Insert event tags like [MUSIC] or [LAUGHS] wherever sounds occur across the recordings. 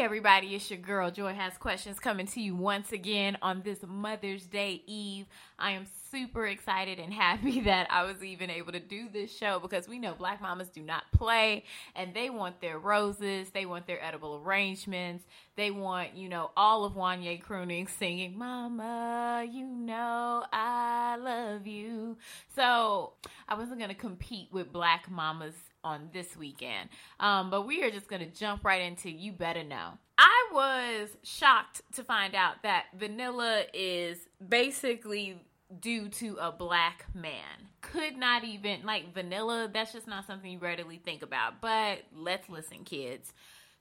Everybody, it's your girl Joy Has Questions coming to you once again on this Mother's Day Eve. I am super excited and happy [LAUGHS] that I was even able to do this show because we know black mamas do not play and they want their roses, they want their edible arrangements, they want, you know, all of Wanye crooning singing, Mama, you know I love you. So I wasn't going to compete with black mamas on this weekend. Um, but we are just going to jump right into You Better Know. I was shocked to find out that vanilla is basically due to a black man. Could not even, like vanilla, that's just not something you readily think about. But let's listen, kids.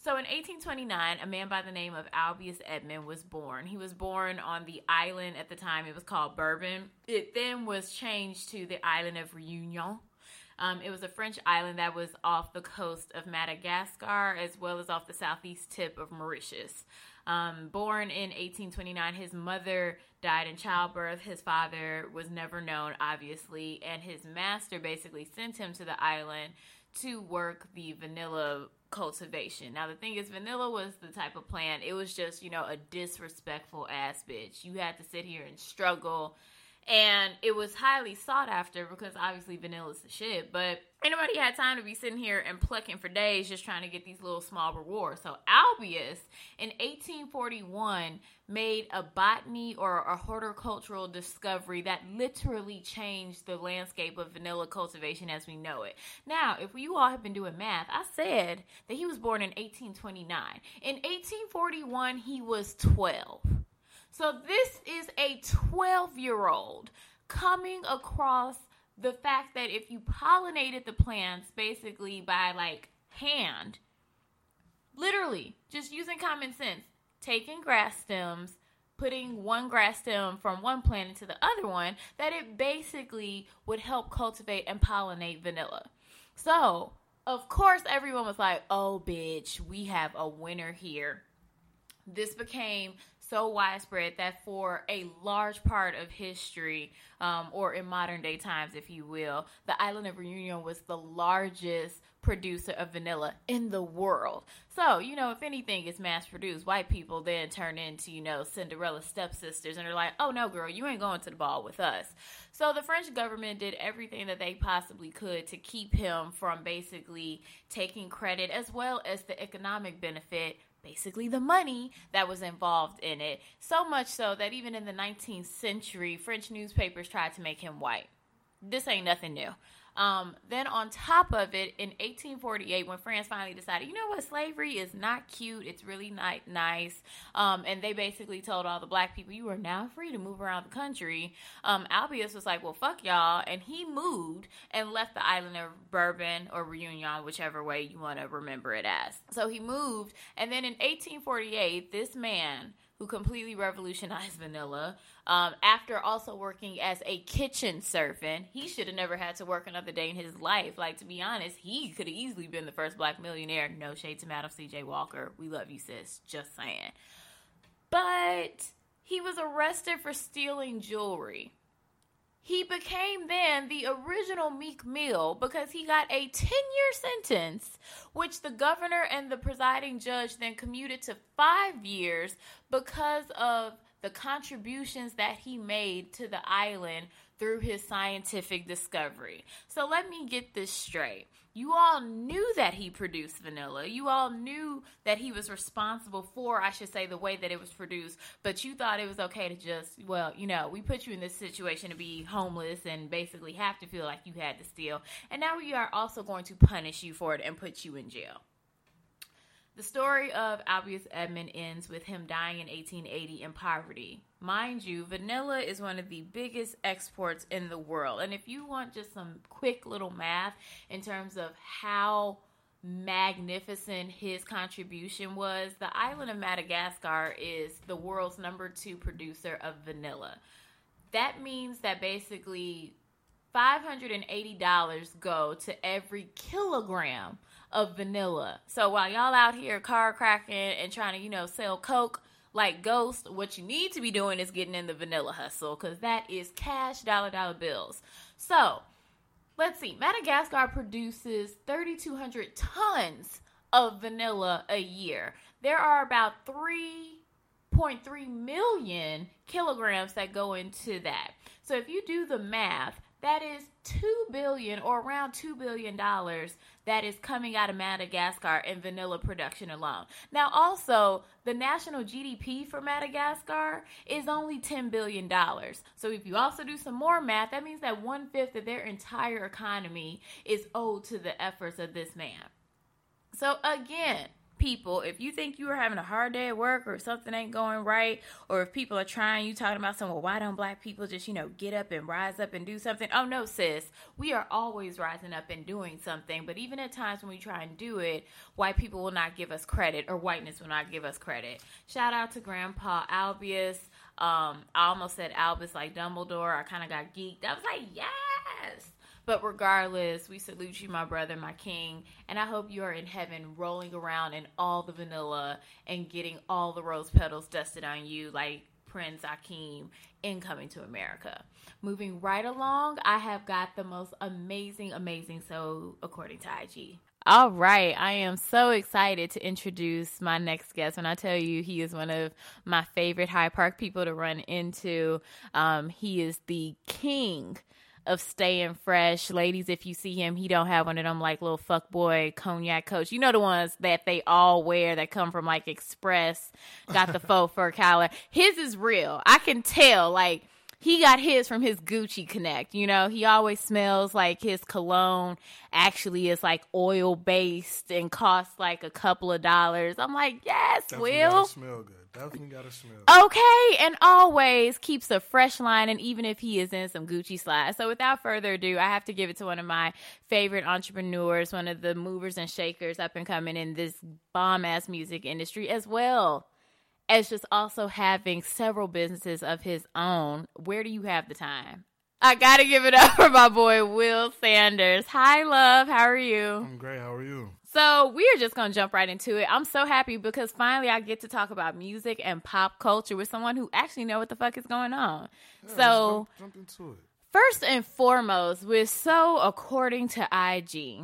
So in 1829, a man by the name of Albius Edmond was born. He was born on the island at the time, it was called Bourbon. It then was changed to the island of Reunion. Um, it was a French island that was off the coast of Madagascar as well as off the southeast tip of Mauritius. Um, born in 1829, his mother died in childbirth. His father was never known, obviously, and his master basically sent him to the island to work the vanilla cultivation. Now, the thing is, vanilla was the type of plant, it was just, you know, a disrespectful ass bitch. You had to sit here and struggle and it was highly sought after because obviously vanilla's the shit. But anybody had time to be sitting here and plucking for days just trying to get these little small rewards. So Albius in 1841 made a botany or a horticultural discovery that literally changed the landscape of vanilla cultivation as we know it. Now, if you all have been doing math, I said that he was born in 1829. In 1841, he was 12. So this is a 12 year old coming across the fact that if you pollinated the plants basically by like hand, literally just using common sense, taking grass stems, putting one grass stem from one plant into the other one, that it basically would help cultivate and pollinate vanilla. So, of course, everyone was like, oh, bitch, we have a winner here. This became so widespread that for a large part of history, um, or in modern day times, if you will, the island of Reunion was the largest producer of vanilla in the world. So, you know, if anything is mass produced, white people then turn into, you know, Cinderella stepsisters and are like, oh no, girl, you ain't going to the ball with us. So the French government did everything that they possibly could to keep him from basically taking credit as well as the economic benefit basically the money that was involved in it. So much so that even in the 19th century, French newspapers tried to make him white. This ain't nothing new. Um, then on top of it, in 1848, when France finally decided, you know what, slavery is not cute, it's really not nice, um, and they basically told all the black people, you are now free to move around the country. Um, Albius was like, well, fuck y'all, and he moved and left the island of Bourbon or Reunion, whichever way you want to remember it as. So he moved, and then in 1848, this man who completely revolutionized vanilla. Um, after also working as a kitchen servant, he should have never had to work another day in his life. Like to be honest, he could have easily been the first black millionaire. No shade to Madam C.J. Walker, we love you, sis. Just saying. But he was arrested for stealing jewelry. He became then the original Meek Mill because he got a 10 year sentence, which the governor and the presiding judge then commuted to five years because of the contributions that he made to the island through his scientific discovery. So let me get this straight. You all knew that he produced vanilla. You all knew that he was responsible for, I should say, the way that it was produced, but you thought it was okay to just, well, you know, we put you in this situation to be homeless and basically have to feel like you had to steal. And now we are also going to punish you for it and put you in jail. The story of Albius Edmond ends with him dying in 1880 in poverty. Mind you, vanilla is one of the biggest exports in the world. And if you want just some quick little math in terms of how magnificent his contribution was, the island of Madagascar is the world's number two producer of vanilla. That means that basically $580 go to every kilogram of vanilla. So while y'all out here car cracking and trying to, you know, sell coke like Ghost, what you need to be doing is getting in the vanilla hustle because that is cash dollar dollar bills. So let's see. Madagascar produces 3,200 tons of vanilla a year. there are about 3.3 million kilograms that go into that. So if you do the math, that is 2 billion or around 2 billion dollars that is coming out of Madagascar in vanilla production alone. Now also, the national GDP for Madagascar is only 10 billion dollars. So if you also do some more math, that means that one fifth of their entire economy is owed to the efforts of this man. So again, people, if you think you are having a hard day at work or something ain't going right, or if people are trying, you talking about something, well, why don't black people just, you know, get up and rise up and do something? Oh, no, sis. We are always rising up and doing something. But even at times when we try and do it, white people will not give us credit or whiteness will not give us credit. Shout out to Grandpa Albius. Um, I almost said Albus like Dumbledore. I kind of got geeked. I was like, yes. But regardless, we salute you, my brother, my king, and I hope you are in heaven rolling around in all the vanilla and getting all the rose petals dusted on you like Prince Akeem in Coming to America. Moving right along, I have got the most amazing, amazing so according to IG. All right, I am so excited to introduce my next guest. When I tell you he is one of my favorite Hyde Park people to run into, um, he is the king of staying fresh. Ladies, if you see him, he don't have one of them like little fuck boy cognac coats. You know the ones that they all wear that come from like Express, got the [LAUGHS] faux fur collar. His is real. I can tell like he got his from his Gucci Connect. You know, he always smells like his cologne actually is like oil based and costs like a couple of dollars. I'm like, yes, Definitely Will. Smell good. Definitely gotta smell. Okay, and always keeps a fresh line, and even if he is in some Gucci slides. So, without further ado, I have to give it to one of my favorite entrepreneurs, one of the movers and shakers up and coming in this bomb ass music industry, as well as just also having several businesses of his own. Where do you have the time? I gotta give it [LAUGHS] up for my boy Will Sanders. Hi, love. How are you? I'm great. How are you? So we are just gonna jump right into it. I'm so happy because finally I get to talk about music and pop culture with someone who actually know what the fuck is going on. Yeah, so jump, jump into it. first and foremost, with so according to IG,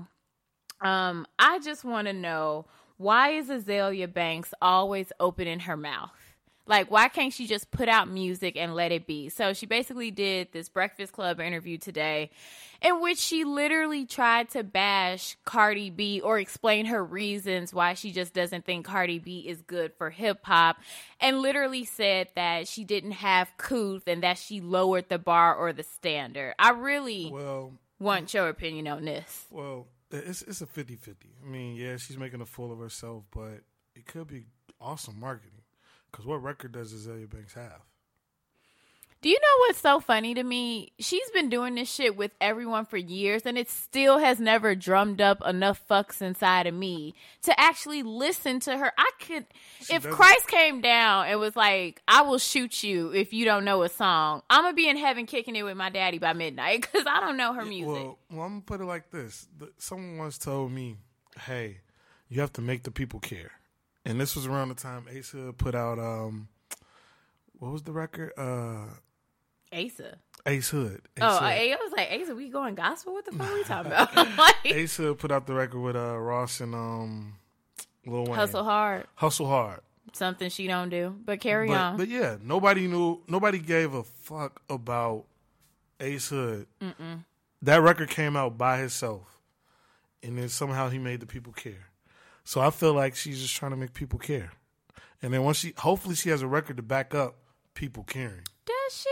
um, I just want to know why is Azealia Banks always opening her mouth? Like, why can't she just put out music and let it be? So she basically did this Breakfast Club interview today in which she literally tried to bash Cardi B or explain her reasons why she just doesn't think Cardi B is good for hip hop and literally said that she didn't have couth and that she lowered the bar or the standard. I really Well, want your opinion on this. well, it's it's a 50-50. I mean, yeah, she's making a fool of herself, but it could be awesome marketing. Because what record does Azealia Banks have? Do you know what's so funny to me? She's been doing this shit with everyone for years, and it still has never drummed up enough fucks inside of me to actually listen to her. I could, if doesn't- Christ came down and was like, "I will shoot you if you don't know a song," I'm gonna be in heaven kicking it with my daddy by midnight [LAUGHS] because I don't know her music. Well, well, I'm gonna put it like this: someone once told me, "Hey, you have to make the people care," and this was around the time Ace Hood put out um, what was the record? Uh, Asa. Ace Hood. Ace Oh, Hood. I, I was like, Asa, we going gospel? What the fuck are we talking [LAUGHS] about? [LAUGHS] like, Ace Hood put out the record with uh, Ross and um, Lil Wayne. hustle hard. Hustle hard. Something she don't do, but carry But, on. but yeah, nobody knew. Nobody gave a fuck about Ace Hood. That record came out by himself, and then somehow he made the people care. So I feel like she's just trying to make people care. And then once she, hopefully, she has a record to back up people caring. Does she?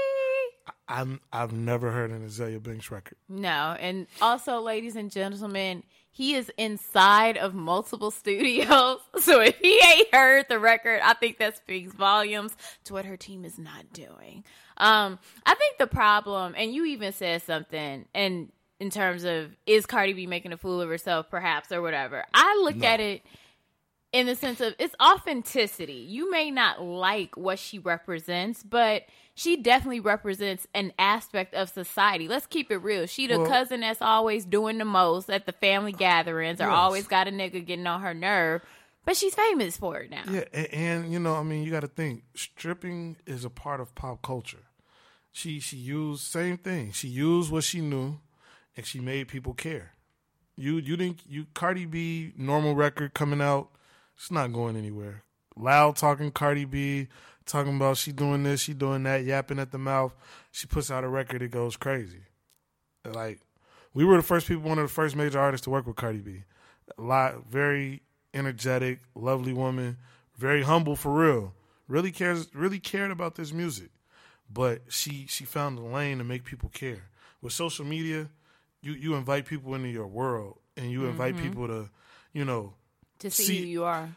I'm, I've never heard an Azealia Banks record. No, and also, ladies and gentlemen, he is inside of multiple studios. [LAUGHS] So if he ain't heard the record, I think that speaks volumes to what her team is not doing. Um, I think the problem, and you even said something, and in terms of is Cardi B making a fool of herself, perhaps or whatever. I look No. at it in the sense of it's authenticity. You may not like what she represents, but she definitely represents an aspect of society. Let's keep it real. She the Well- cousin that's always doing the most at the family gatherings or Yes. always got a nigga getting on her nerve. But she's famous for it now. Yeah, and, and you know, I mean, you got to think stripping is a part of pop culture. She she used same thing. She used what she knew, and she made people care. You you didn't you Cardi B normal record coming out. It's not going anywhere. loud talking Cardi B, talking about she doing this, she doing that, yapping at the mouth. She puts out a record, it goes crazy. Like we were the first people, one of the first major artists to work with Cardi B. A lot, very energetic, lovely woman, very humble for real. Really cares, really cared about this music, but she she found a lane to make people care. With social media, you you invite people into your world, and you invite Mm-hmm. people to, you know, To see, See- who you are.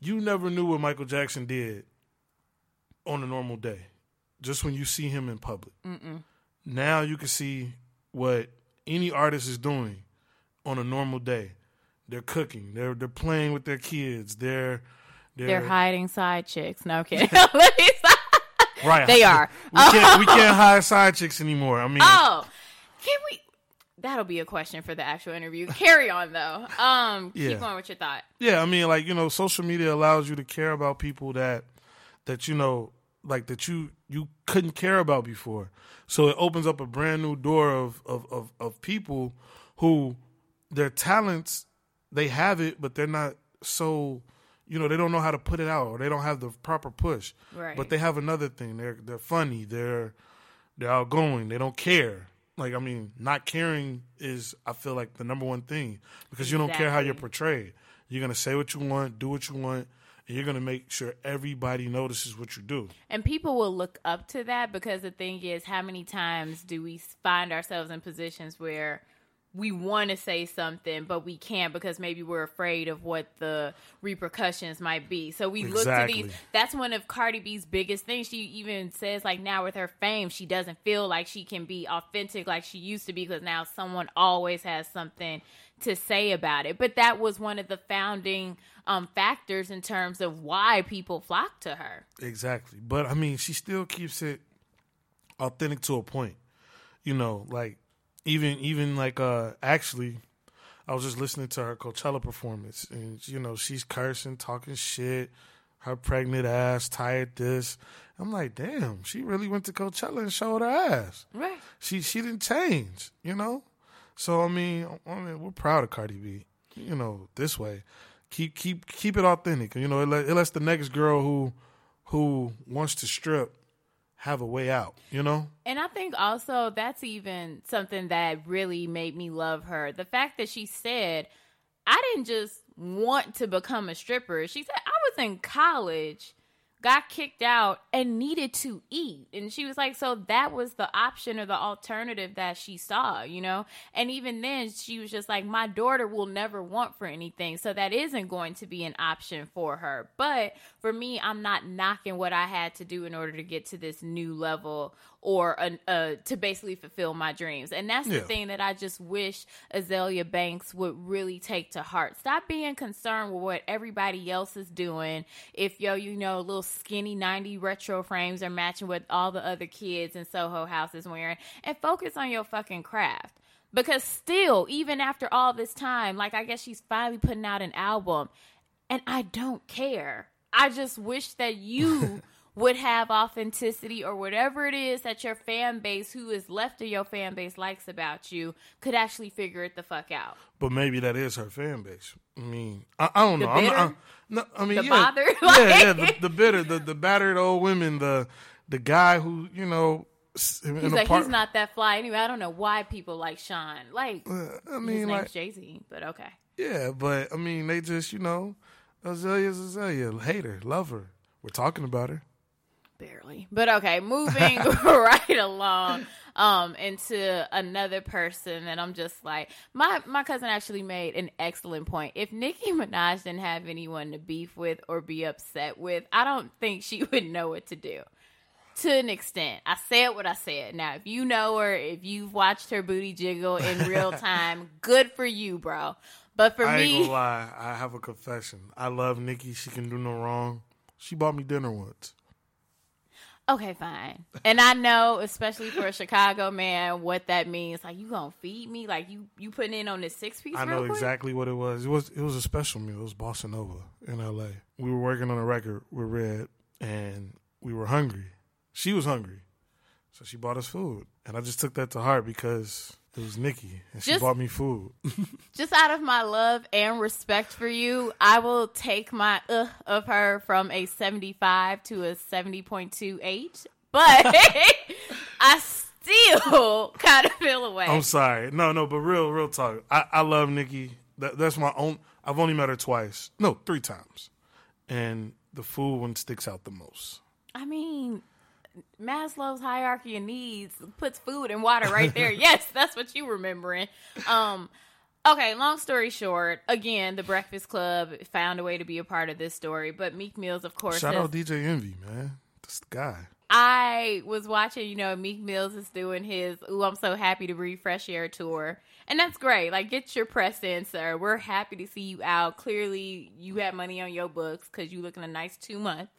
you never knew what Michael Jackson did on a normal day, just when you see him in public. Now you can see what any artist is doing on a normal day. They're cooking. They're they're playing with their kids. They're they're, They're hiding side chicks. No kidding. [LAUGHS] [LAUGHS] Let me stop. right. They are. We can't we oh. can't hire side chicks anymore. I mean, Oh, can we? That'll be a question for the actual interview. Carry on though. Um, Yeah. keep going with your thought. Yeah, I mean, like you know, social media allows you to care about people that that you know, like that you you couldn't care about before. So it opens up a brand new door of of of, of people who their talents they have it, but they're not so you know they don't know how to put it out or they don't have the proper push. Right. But they have another thing. They're they're funny. They're they're outgoing. They don't care. Like I mean, not caring is I feel like the number one thing because you don't care how you're portrayed. You're gonna say what you want, do what you want, and you're gonna make sure everybody notices what you do. And people will look up to that because the thing is, how many times do we find ourselves in positions where we want to say something, but we can't because maybe we're afraid of what the repercussions might be. So we look to these. That's one of Cardi B's biggest things. She even says, like, now with her fame, she doesn't feel like she can be authentic like she used to be because now someone always has something to say about it. But that was one of the founding um, factors in terms of why people flock to her. Exactly. But I mean, she still keeps it authentic to a point. You know, like even even like uh actually I was just listening to her Coachella performance and you know, she's cursing, talking shit, her pregnant ass, tired this. I'm like, damn, she really went to Coachella and showed her ass. Right. She she didn't change, you know? So I mean, I mean we're proud of Cardi B. You know, this way. Keep keep keep it authentic. You know, it, let, it lets the next girl who who wants to strip have a way out, you know? And I think also that's even something that really made me love her. The fact that she said, I didn't just want to become a stripper. She said, I was in college, got kicked out, and needed to eat. And she was like, so that was the option or the alternative that she saw, you know? And even then, she was just like, my daughter will never want for anything. So that isn't going to be an option for her. But for me, I'm not knocking what I had to do in order to get to this new level or uh, uh, to basically fulfill my dreams. And that's the thing that I just wish Azealia Banks would really take to heart. Stop being concerned with what everybody else is doing. If yo, you know, little skinny 90 retro frames are matching what all the other kids in Soho House is wearing, and focus on your fucking craft. Because still, even after all this time, like I guess she's finally putting out an album, and I don't care. I just wish that [LAUGHS] you would have authenticity or whatever it is that your fan base, who is left of your fan base, likes about you, could actually figure it the fuck out. But maybe that is her fan base. I mean, I, I don't The know. I'm. I'm, no, I mean, The yeah, bothered? [LAUGHS] yeah, yeah, the, the bitter, the, the battered old women, the the guy who you know, He's like, part- he's not that fly anyway. I don't know why people like Sean. Like, Uh, I mean, name's like, Jay Z, but okay. yeah, but I mean, they just you know, Azealia's Azealia, hate her, love her. We're talking about her. Barely but okay moving [LAUGHS] right along um into another person that i'm just like my my cousin actually made an excellent point if nicki minaj didn't have anyone to beef with or be upset with i don't think she [LAUGHS] would know what to do to an extent i said what i said now if you know her if you've watched her booty jiggle in real [LAUGHS] time good for you bro but for I ain't me gonna lie, I have a confession. I love Nicki. She can do no wrong. She bought me dinner once. Okay, fine. And I know, especially for a Chicago man, what that means. Like, you gonna feed me? Like, you you putting in on this six piece? I know exactly what it was. It was it was a special meal. It was Bossa Nova in L.A. We were working on a record with Red, and we were hungry. She was hungry, So she bought us food, and I just took that to heart because it was Nicki, and she Just- bought me food. [LAUGHS] Just out of my love and respect for you, I will take my uh of her from a 75 to a 70.28. But [LAUGHS] I still kind of feel away. I'm sorry, no, no, but real, real talk. I, I love Nicki. That, that's my own. I've only met her twice, no, three times, and the food one sticks out the most. I mean, Maslow's hierarchy of needs puts food and water right there. [LAUGHS] yes, that's what you remembering. Um, okay, long story short, again, the Breakfast Club found a way to be a part of this story, but Meek Mills, of course, Shout has- out DJ Envy, man. this guy. I was watching, you know, Meek Mills is doing his "Ooh, I'm so happy to breathe fresh air" tour, and that's great. Like, get your press in, sir. We're happy to see you out. Clearly, you have money on your books because you looking a nice two months.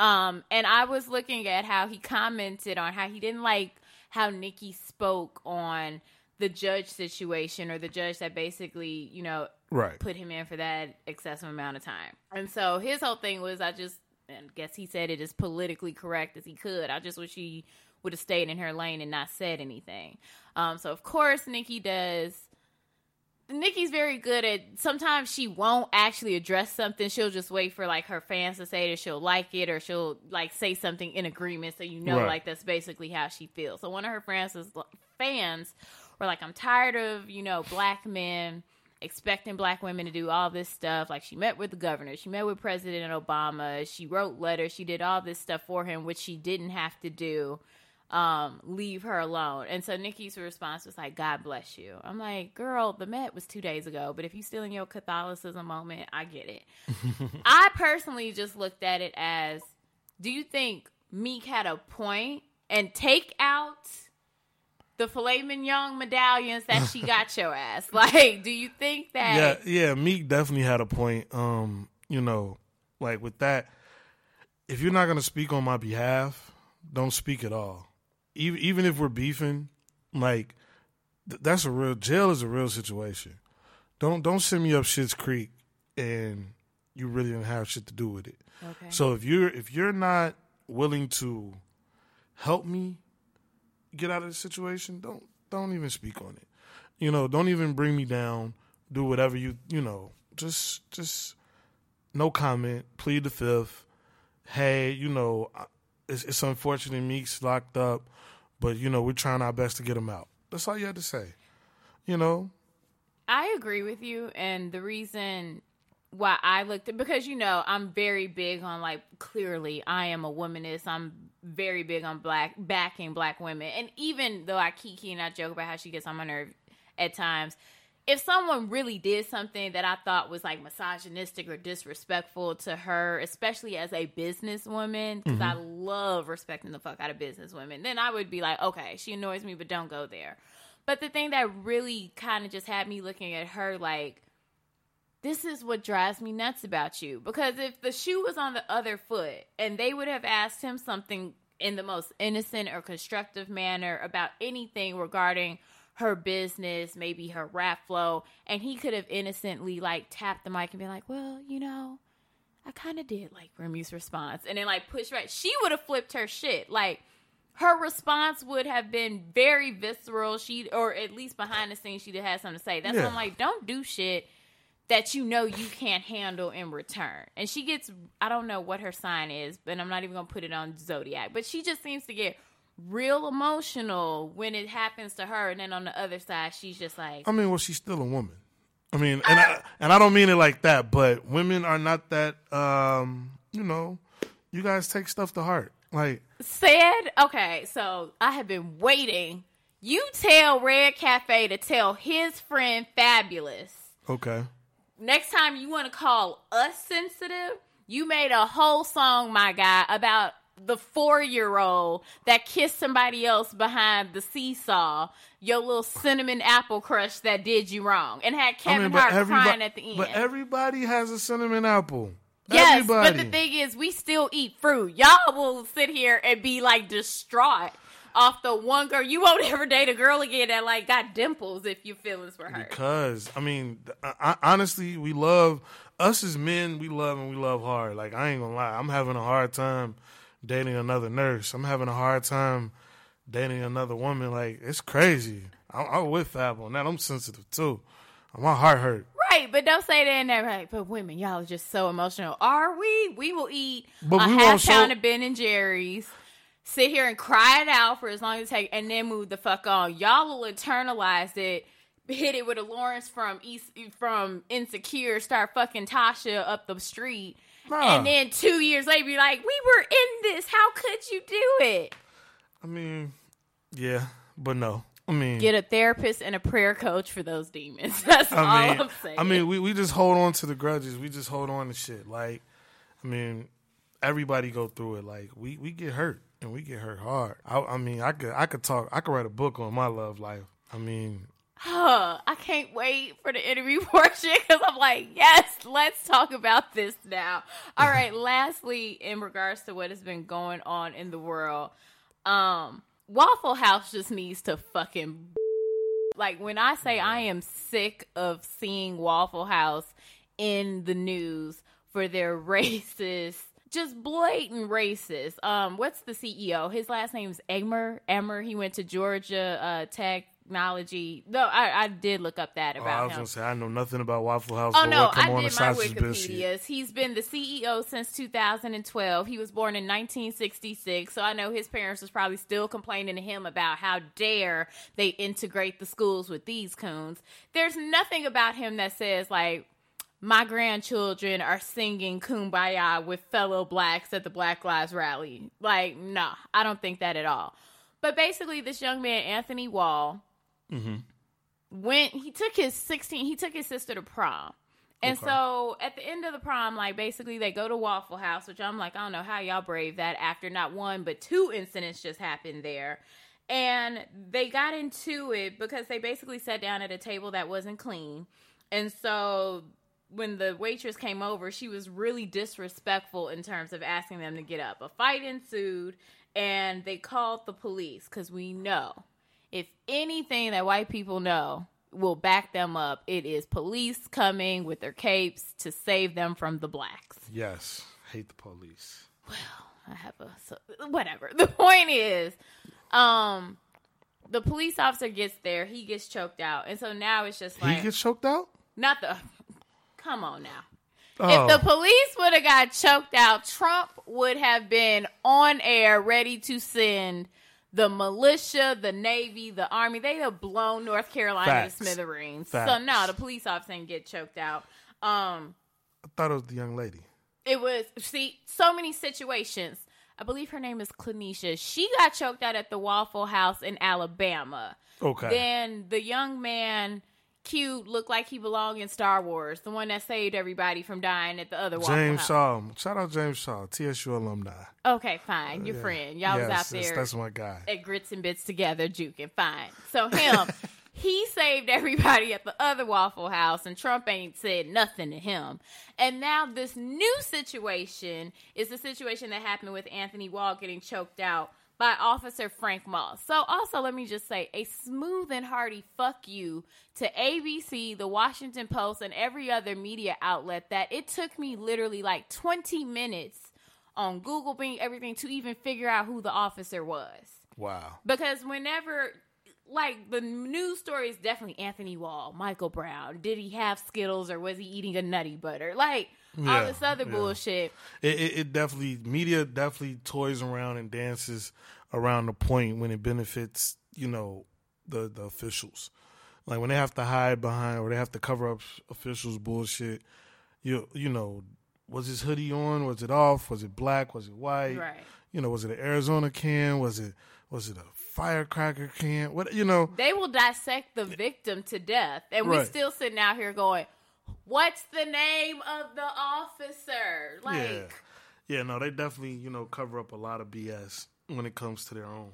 Um, and I was looking at how he commented on how he didn't like how Nicki spoke on the judge situation or the judge that basically, you know, Right. put him in for that excessive amount of time. And so his whole thing was, I just, and I guess he said it as politically correct as he could. I just wish he would have stayed in her lane and not said anything. Um, so of course Nicki does. Nicki's very good at. Sometimes she won't actually address something. She'll just wait for like her fans to say that she'll like it, or she'll like say something in agreement, so you know, Right. like that's basically how she feels. So one of her friends is fans were like, "I'm tired of you know black men." expecting black women to do all this stuff. Like she met with the governor, she met with President Obama, she wrote letters, she did all this stuff for him, which she didn't have to do. Um, leave her alone. And so Nicki's response was like, God bless you. I'm like, girl, the Met was two days ago, but if you still in your Catholicism moment, I get it. [LAUGHS] I personally just looked at it as do you think Meek had a point and take out the filet mignon medallions that she got [LAUGHS] your ass? [LAUGHS] Like, do you think Yeah, that yeah. Meek definitely had a point. Um, you know, like with that, if you're not gonna speak on my behalf, don't speak at all. Even even if we're beefing, like th- that's a real jail is a real situation. Don't don't send me up Shit's Creek and you really didn't have shit to do with it. Okay. So if you're if you're not willing to help me get out of the situation, don't don't even speak on it. You know, don't even bring me down. Do whatever you you know. Just just no comment. Plead the fifth. Hey, you know, it's, it's unfortunate Meek's locked up, but you know we're trying our best to get him out. That's all you had to say. You know, I agree with you, and the reason why I looked at because you know I'm very big on like clearly I am a womanist. I'm very big on black backing black women, and even though I kiki and I joke about how she gets on my nerve at times, if someone really did something that I thought was like misogynistic or disrespectful to her, especially as a businesswoman, because I mm-hmm. love respecting the fuck out of businesswomen, then I would be like, okay, she annoys me, but don't go there. But the thing that really kind of just had me looking at her like, this is what drives me nuts about you. Because if the shoe was on the other foot and they would have asked him something in the most innocent or constructive manner about anything regarding her business, maybe her rap flow, and he could have innocently like tapped the mic and been like, well, you know, I kind of did like Remy's response. And then like push right. She would have flipped her shit. Like, her response would have been very visceral. She, or at least behind the scenes, she'd have had something to say. That's why I'm like, don't do shit that you know you can't handle in return. And she gets, I don't know what her sign is, but I'm not even gonna put it on Zodiac. But she just seems to get real emotional when it happens to her, and then on the other side, she's just like, I mean, well, she's still a woman. I mean, and I, and I don't mean it like that, but women are not that. Um, you know, you guys take stuff to heart. Like, said, okay, so I have been waiting. You tell Red Cafe to tell his friend Fabolous okay, next time you want to call us sensitive, you made a whole song, my guy, about the four year old that kissed somebody else behind the seesaw, your little cinnamon apple crush that did you wrong, and had Kevin Hart crying at the end. But everybody has a cinnamon apple. yes, everybody. but the thing is, we still eat fruit. Y'all will sit here and be like distraught off the one girl. You won't [LAUGHS] ever date a girl again that like got dimples if your feelings were hurt. Because I mean, I, I, honestly, we love us as men. We love and we love hard. Like I ain't gonna lie, I'm having a hard time dating another nurse. I'm having a hard time dating another woman. Like it's crazy. I'm, I'm with Fab on that. I'm sensitive too. My heart hurt. Right, but don't say that in there. Like, but women, y'all are just so emotional. Are we? We will eat But a half pound of Ben and Jerry's, sit here and cry it out for as long as it takes, and then move the fuck on. Y'all will internalize it. Hit it with a Lawrence from East from Insecure, start fucking Tasha up the street, Nah. and then two years later be like, "We were in this. How could you do it?" I mean, yeah, but no. I mean, Get a therapist and a prayer coach for those demons. [LAUGHS] That's all I mean, I'm saying. I mean, we, we just hold on to the grudges. We just hold on to shit. Like, I mean, everybody go through it. Like, we, we get hurt and we get hurt hard. I, I mean, I could I could talk. I could write a book on my love life. I mean, Huh, I can't wait for the interview [LAUGHS] portion because I'm like, yes, let's talk about this now. All [LAUGHS] right. lastly, in regards to what has been going on in the world, um, Waffle House just needs to fucking [LAUGHS] like when I say I am sick of seeing Waffle House in the news for their racist, just blatant racist. Um, what's the CEO? His last name is Ehmer. Ehmer. He went to Georgia uh, Technology. No, I, I did look up that oh, I about was him. gonna say I know nothing about Waffle House. Oh no, come I on did my. Wikipedia's. He's been the CEO since 2012. He was born in 1966, so I know his parents was probably still complaining to him about how dare they integrate the schools with these coons. There's nothing about him that says like my grandchildren are singing kumbaya with fellow blacks at the Black Lives rally. Like, no, I don't think that at all. But basically, this young man, Anthony Wall, Mm-hmm. went he took his 16 he took his sister to prom. And Okay. so at the end of the prom like basically they go to waffle house which i'm like i don't know how y'all brave that after not one but two incidents just happened there. And they got into it because they basically sat down at a table that wasn't clean. And so when the waitress came over she was really disrespectful in terms of asking them to get up. A fight ensued and they called the police because we know if anything that white people know will back them up, it is police coming with their capes to save them from the blacks. Yes, hate the police. Well, I have a so, whatever. [LAUGHS] The point is, um, the police officer gets there, he gets choked out, and so now it's just like he gets choked out. not the. [LAUGHS] Come on now. Oh, If the police would have got choked out, Trump would have been on air ready to send the militia, the Navy, the Army. They'd have blown North Carolina Facts. to smithereens. Facts. So no, the police officer didn't get choked out. Um, I thought it was the young lady. it was see so many situations. I believe her name is Clanisha. She got choked out at the Waffle House in Alabama. Okay. Then the young man, cute, looked like he belonged in Star Wars, the one that saved everybody from dying at the other Waffle James House. Shaw. Shout out James Shaw, TSU alumni. Okay, fine, uh, your Yeah. friend. Y'all was out there That's, that's my guy. at grits and bits together, juking. Fine. So him, [LAUGHS] he saved everybody at the other Waffle House, and Trump ain't said nothing to him. And now this new situation is the situation that happened with Anthony Wall getting choked out by Officer Frank Moss. So also, let me just say a smooth and hearty fuck you to ABC, the Washington Post, and every other media outlet that it took me literally like 20 minutes on Google being everything to even figure out who the officer was. Wow. Because whenever, like, the news story is definitely Anthony Wall, Michael Brown. Did he have Skittles or was he eating a nutty butter? Like, all this other yeah. bullshit. It, it, it definitely media definitely toys around and dances around the point when it benefits you know the the officials. Like when they have to hide behind or they have to cover up officials bullshit. You you know was his hoodie on? Was it off? Was it black? Was it white? Right. You know was it an Arizona can? Was it was it a firecracker can? What you know? They will dissect the victim to death. And we're still sitting out here going, what's the name of the officer? Like, yeah, yeah. No, they definitely you know cover up a lot of BS when it comes to their own.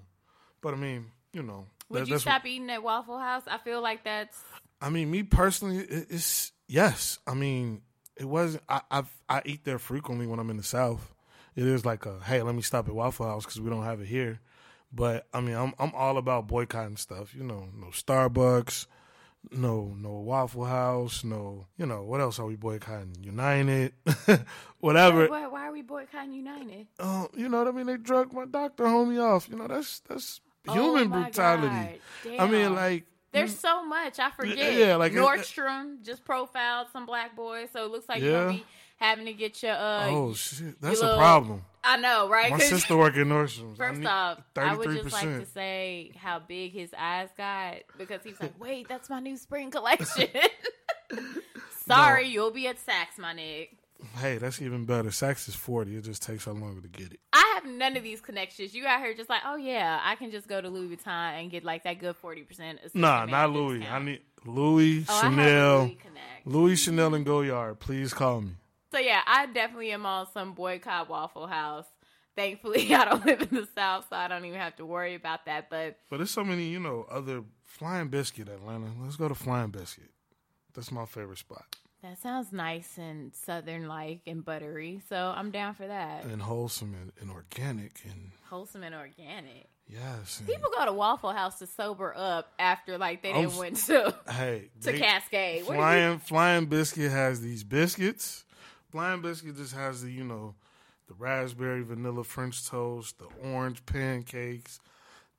But I mean, you know, would that- you that's what- stop eating at Waffle House? I feel like that's. I mean, me personally, it's yes. I mean, it wasn't. I I've, I eat there frequently when I'm in the South. It is like a hey, let me stop at Waffle House because we don't have it here. But I mean, I'm I'm all about boycotting stuff. You know, no Starbucks, no no Waffle House, no you know what else are we boycotting? United, [LAUGHS] whatever. Why, why are we boycotting United? Uh, you know what I mean? They drug my doctor homie off. You know that's that's human Oh brutality. I mean, like There's so much. I forget. yeah, like, it- Nordstrom just profiled some black boys, so it looks like you're gonna be having to get your uh. oh shit, that's a problem. I know, right? My [LAUGHS] sister work at Nordstrom's. First off, I would just like to say how big his eyes got because he's like, "Wait, that's my new spring collection." [LAUGHS] [LAUGHS] Sorry, you'll be at Saks, my nigga. Hey, that's even better. Saks is forty. It just takes her longer to get it. I have none of these connections. You out here just like, oh yeah, I can just go to Louis Vuitton and get like that good forty percent. Nah, not Louis. I need Louis, Oh, Chanel, Louis Louis Chanel and Goyard. Please call me. So yeah, I definitely am on some boycott Waffle House. Thankfully, [LAUGHS] I don't live in the South, so I don't even have to worry about that. But But there's so many, you know, other Flying Biscuit, Atlanta. Let's go to Flying Biscuit. That's my favorite spot. that sounds nice and southern like and buttery. So I'm down for that. And wholesome and, and organic and Wholesome and organic. yes. People go to Waffle House to sober up after like they I'm didn't went to hey, to Cascade. What do you- Flying Flying Biscuit has these biscuits. Flying Biscuit just has the, you know, the raspberry vanilla French toast, the orange pancakes.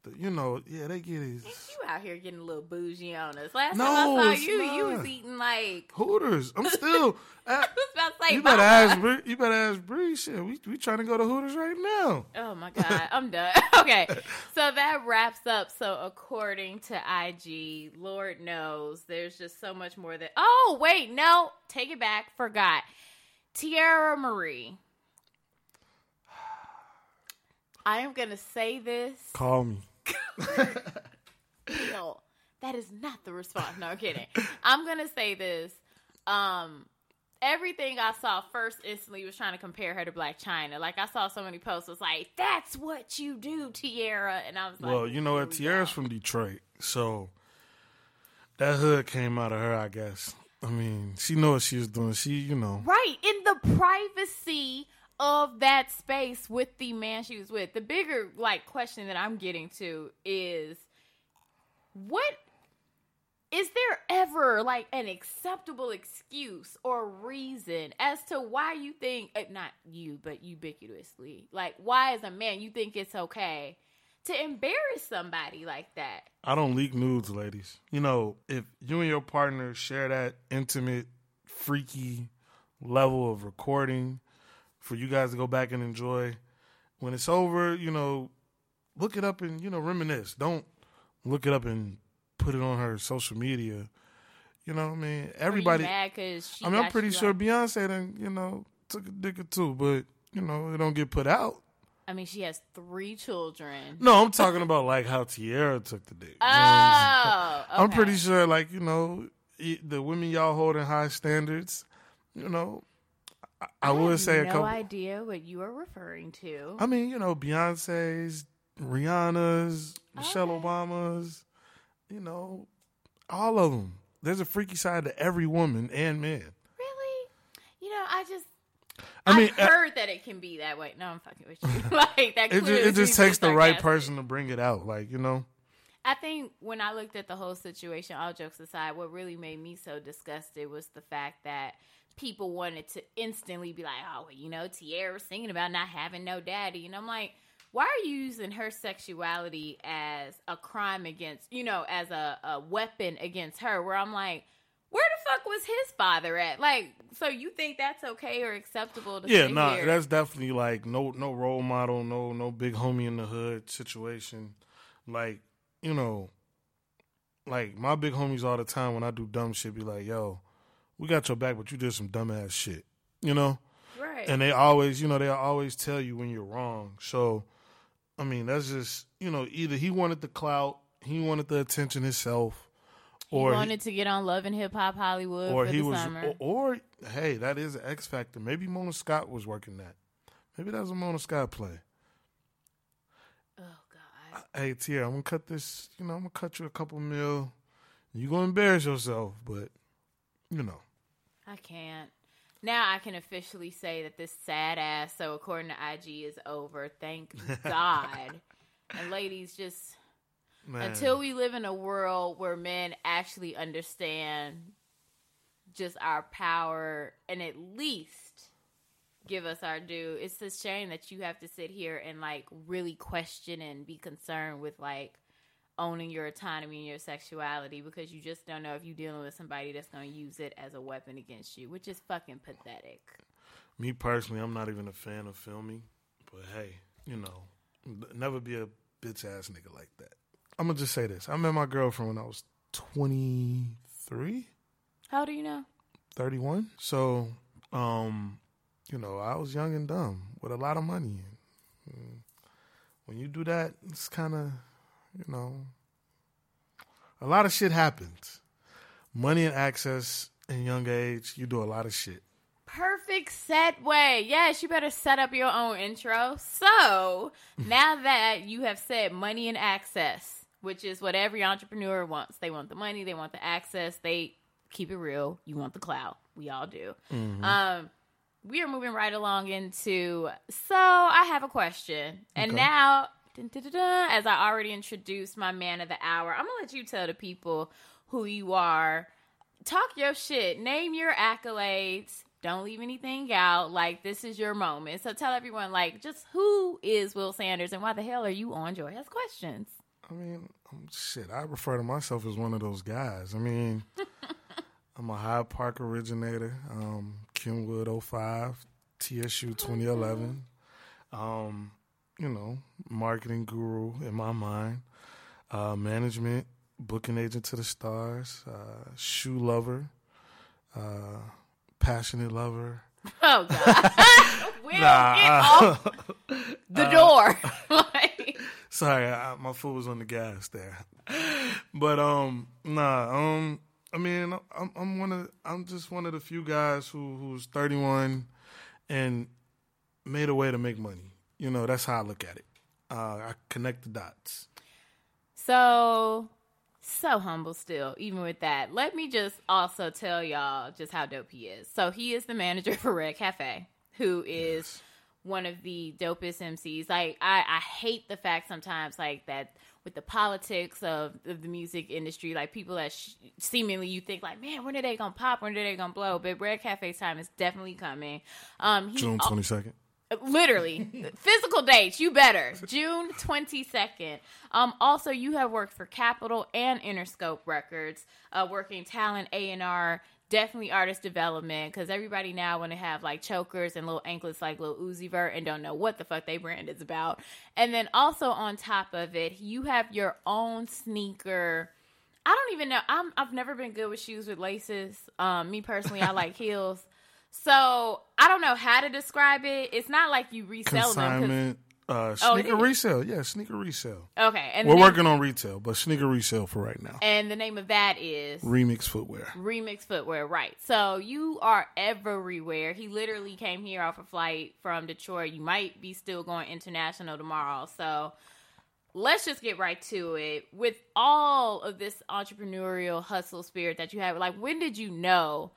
The, you know, yeah, they get it. You out here getting a little bougie on us. Last No, time I saw you, you was eating like Hooters. I'm [LAUGHS] still. I was about to say you better mama. ask. Bree, you better ask Bree. Shit, we we trying to go to Hooters right now. Oh my god, [LAUGHS] I'm done. [LAUGHS] okay, so that wraps up. So according to IG, Lord knows there's just so much more that. Oh wait, no, take it back. Forgot. Tiara Marie. [SIGHS] I am gonna say this. Call me. [LAUGHS] No, that is not the response. No, I'm kidding. I'm gonna say this. Um, everything I saw first instantly was trying to compare her to Blac Chyna. Like I saw so many posts was like, "That's what you do, Tiara," and I was like, Well, you know what? Tiara's from Detroit, so that hood came out of her. I guess. I mean, she knew what she was doing. She, you know, right in the privacy of that space with the man she was with. The bigger like question that I'm getting to is what is there ever like an acceptable excuse or reason as to why you think uh, not you but ubiquitously like why as a man you think it's okay to embarrass somebody like that I don't leak nudes, ladies. You know, if you and your partner share that intimate, freaky level of recording for you guys to go back and enjoy, when it's over, you know, look it up and you know reminisce. Don't look it up and put it on her social media. You know what I mean? Everybody. mad because she I mean, I'm pretty sure out? Beyonce done, you know, took a dick or two, but you know, it don't get put out. I mean she has three children No, I'm talking about like how Teairra took the dick. Know what I'm oh I'm pretty sure, like you know, the women y'all hold in high standards. You know, I, I, would have say a no couple. idea what you are referring to I mean, you know, Beyonce's, Rihanna's, Michelle Okay. Obama's. You know, all of them. There's a freaky side to every woman and man. really you know i just I mean, I've uh, heard that it can be that way. No, I'm fucking with you. [LAUGHS] like that. it, just, it just takes the right person to bring it out. Like you know, I think when I looked at the whole situation, all jokes aside, what really made me so disgusted was the fact that people wanted to instantly be like, "Oh, well, you know, Teairra's singing about not having no daddy," and I'm like, why are you using her sexuality as a crime against, you know, as a, a weapon against her? Where I'm like. Fuck was his father at? Like, so you think that's okay or acceptable to yeah, nah, here? that's definitely like no no role model, no no big homie in the hood situation. Like you know, like my big homies all the time when I do dumb shit, be like, "Yo, we got your back, but you did some dumbass shit," you know. right. And they always, you know, they always tell you when you're wrong. So, I mean, that's just you know, either he wanted the clout, he wanted the attention himself, or he he- wanted to get on Love and Hip Hop Hollywood or for he the was, summer. or, or hey, that is an X factor. Maybe Mona Scott was working that. Maybe that was a Mona Scott play. oh God. Hey, Tia, I'm gonna cut this. You know, I'm gonna cut you a couple mil. You gonna embarrass yourself, but you know, I can't. Now I can officially say that this sad ass, so according to IG, is over. Thank [LAUGHS] God. and ladies, just man. until we live in a world where men actually understand just our power and at least give us our due. It's a shame that you have to sit here and like really question and be concerned with like owning your autonomy and your sexuality because you just don't know if you're dealing with somebody that's going to use it as a weapon against you, which is fucking pathetic. Me personally, I'm not even a fan of filming, but hey, you know, never be a bitch ass nigga like that. I'm gonna just say this: I met my girlfriend when I was 23. How do you know? 31. So, um, you know, I was young and dumb with a lot of money. And when you do that, it's kind of, you know, a lot of shit happens. Money and access in young age, you do a lot of shit. Perfect segue. Yes, you better set up your own intro. So [LAUGHS] now that you have said money and access, which is what every entrepreneur wants, they want the money, they want the access, they keep it real. You want the clout. We all do. Mm-hmm. Um, we are moving right along into. So I have a question, and Okay. now, dun, dun, dun, as I already introduced my man of the hour, I'm gonna let you tell the people who you are. Talk your shit. Name your accolades. Don't leave anything out. Like this is your moment. So tell everyone, like, just who is Will Sanders and why the hell are you on Joy Has Questions? I mean, shit, I refer to myself as one of those guys. I mean, [LAUGHS] I'm a Hyde Park originator, um, Kenwood 05, TSU 2011. Um, you know, marketing guru in my mind, uh, management, booking agent to the stars, uh, shoe lover, uh, passionate lover. Oh God, [LAUGHS] we'll Nah, get uh, off [LAUGHS] the door. Sorry, I, my foot was on the gas there. [LAUGHS] But um, nah, um, I mean, I'm I'm one of I'm just one of the few guys who who's 31 and made a way to make money. You know, that's how I look at it. Uh, I connect the dots. So, so humble still, even with that. Let me just also tell y'all just how dope he is. So, he is the manager for Red Cafe, who is one of the dopest MCs. Like, I, I hate the fact sometimes, like, that with the politics of, of the music industry, like, people that sh- seemingly you think, like, man, when are they gonna pop? When are they gonna blow? But Red Cafe's time is definitely coming. Um, he June 22nd. Literally, [LAUGHS] physical dates. You better June twenty second. Um, also, you have worked for Capitol and Interscope Records, uh, working talent A and R, definitely artist development. Because everybody now want to have like chokers and little anklets like Lil Uzi Vert and don't know what the fuck they brand is about. And then also on top of it, you have your own sneaker. I don't even know. I'm I've never been good with shoes with laces. Um, me personally, I like [LAUGHS] heels. So I don't know how to describe it. It's not like you resell them. Uh, Oh, sneaker is. resale. Yeah, sneaker resale. Okay, and We're working on retail, but sneaker resale for right now. and the name of that is Remix footwear. Remix Footwear, right? So you are everywhere. He literally came here off a flight from Detroit. You might be still going international tomorrow. So let's just get right to it. With all of this entrepreneurial hustle spirit that you have, like when did you know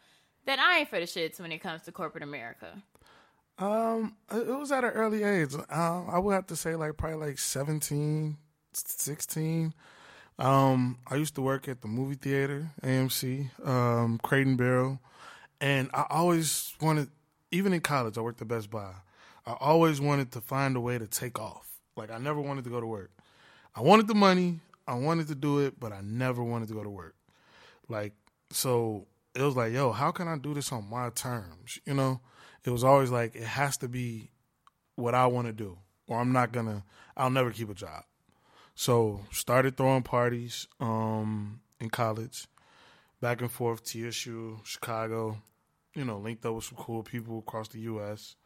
that I ain't for the shits when it comes to corporate America? Um, it was at an early age. Uh, I would have to say like probably like 17, 16. Um, I used to work at the movie theater, AMC, um, and Barrel, and I always wanted, even in college, I worked at Best Buy. I always wanted to find a way to take off. Like I never wanted to go to work. I wanted the money, I wanted to do it, but I never wanted to go to work. Like so, it was like, yo, how can I do this on my terms? You know, it was always like it has to be what I want to do, or I'm not gonna. I'll never keep a job. So started throwing parties um, in college, back and forth TSU, Chicago. You know, linked up with some cool people across the U.S.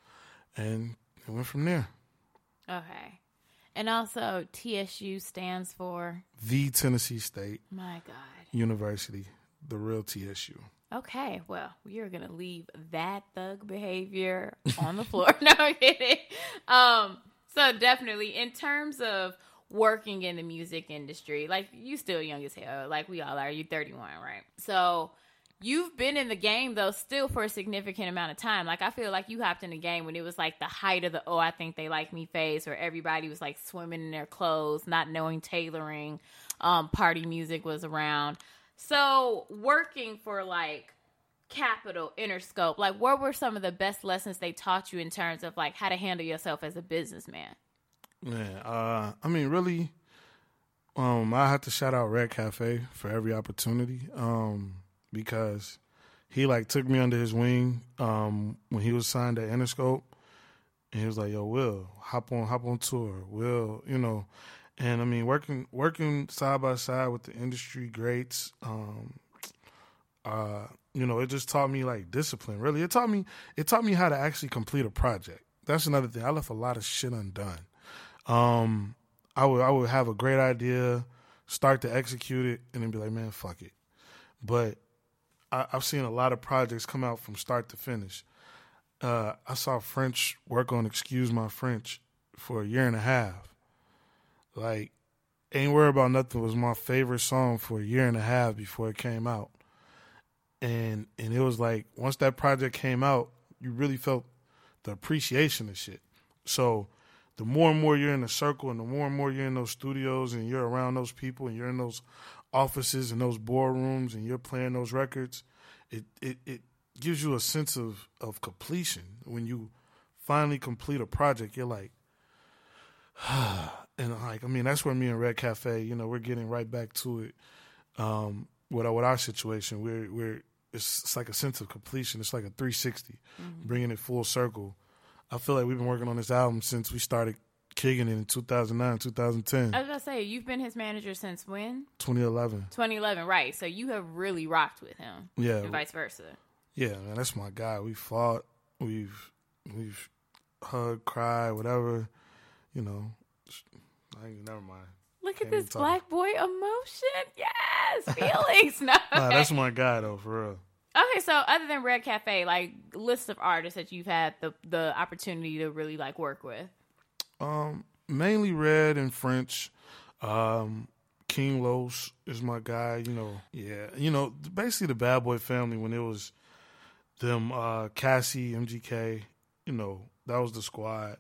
and it went from there. Okay. And also, TSU stands for, The Tennessee State my God. University, the real TSU. Okay, well, we are gonna leave that thug behavior on the floor. [LAUGHS] no, I'm kidding. Um, so definitely in terms of working in the music industry, like you still young as hell, like we all are. You 31, right? So you've been in the game though still for a significant amount of time. Like I feel like you hopped in the game when it was like the height of the oh I think they like me phase where everybody was like swimming in their clothes, not knowing tailoring. Um, party music was around. So working for like Capitol, Interscope, like what were some of the best lessons they taught you in terms of like how to handle yourself as a businessman? Yeah, uh, I mean, really, um, I have to shout out Red Cafe for every opportunity, um, because he like took me under his wing um, when he was signed at Interscope, and he was like, "Yo, Will, hop on, hop on tour, Will, you know." And I mean, working working side by side with the industry greats, um, uh, you know, it just taught me like discipline. Really, it taught me it taught me how to actually complete a project. That's another thing. I left a lot of shit undone. Um, I would I would have a great idea, start to execute it, and then be like, man, fuck it. But I, have seen a lot of projects come out from start to finish. Uh, I saw French work on "Excuse My French" for a year and a half. Like, "Ain't Worry About Nothing" was my favorite song for a year and a half before it came out and and it was like once that project came out, you really felt the appreciation of shit. So the more and more you're in the circle, and the more and more you're in those studios, and you're around those people, and you're in those offices and those boardrooms, and you're playing those records, it it it gives you a sense of of completion when you finally complete a project. You're like. [SIGHS] Ah, and like I mean that's where me and Red Cafe, you know, we're getting right back to it. Um, with our, with our situation, we're we're it's, it's like a sense of completion. It's like a 360, mm-hmm. bringing it full circle. I feel like we've been working on this album since we started kicking it in 2009, 2010. I was gonna say you've been his manager since when? 2011. 2011, right? So you have really rocked with him. Yeah, and vice versa. Yeah, man, that's my guy. We fought, we've we've hugged, cried, whatever. You know, I never mind. Look at this black boy emotion. Yes, [LAUGHS] feelings. no, nah, that's my guy though, for real. Okay, so other than Red Cafe, like list of artists that you've had the the opportunity to really like work with. Um, mainly Red and French. Um, King Los is my guy. You know, yeah, you know, basically the Bad Boy family when it was them, uh, Cassie, MGK. You know, that was the squad.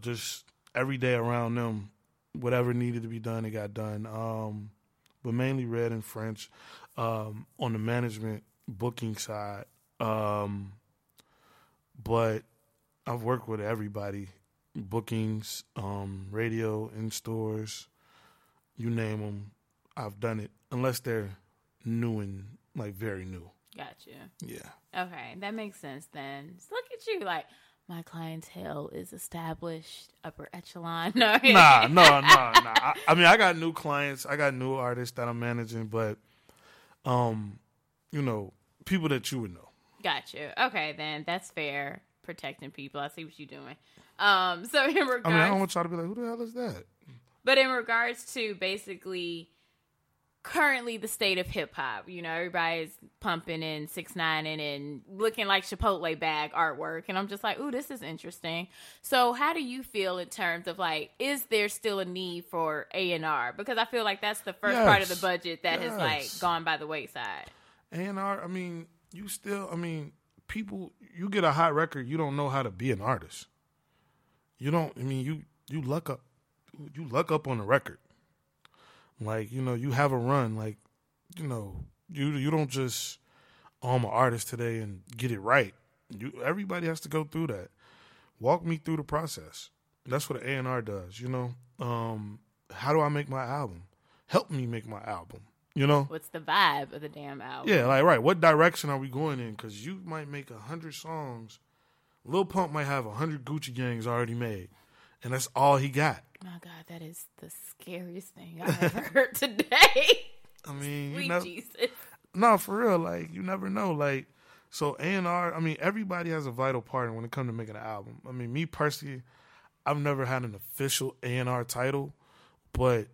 Just every day around them, whatever needed to be done, it got done. Um, but mainly Red and French. Um, on the management booking side, um, but I've worked with everybody, bookings, um, radio, in stores, you name them. I've done it unless they're new and like very new. Gotcha. Yeah. Okay, that makes sense then. So look at you, like my clientele is established upper echelon. [LAUGHS] No, nah, no, no, no. I, I, mean, I got new clients. I got new artists that I'm managing, but, um, you know, people that you would know. Got you. Okay, then that's fair. Protecting people. I see what you're doing. Um, so in regards, I mean, I don't want y'all to be like, who the hell is that? But in regards to basically currently the state of hip hop. You know, everybody's pumping in six nine and looking like Chipotle bag artwork, and I'm just like, ooh, this is interesting. So, how do you feel in terms of like, is there still a need for A and R? Because I feel like that's the first yes. part of the budget that yes. has like gone by the wayside. A and R, I mean, you still, I mean, people, you get a hot record, you don't know how to be an artist. You don't. I mean, you you luck up, you luck up on the record. Like, you know, you have a run. Like, you know, you you don't just oh, I'm an artist today and get it right. You everybody has to go through that. Walk me through the process. That's what an A and R does, you know. Um, how do I make my album? Help me make my album. You know, what's the vibe of the damn album? Yeah, like right. What direction are we going in? Because you might make a hundred songs. Lil Pump might have a hundred Gucci gangs already made, and that's all he got. My God, that is the scariest thing I've ever [LAUGHS] heard today. I mean, Sweet you know, Jesus. No, for real. Like you never know. Like so, A and R. I mean, everybody has a vital part when it comes to making an album. I mean, me personally, I've never had an official A and R title, but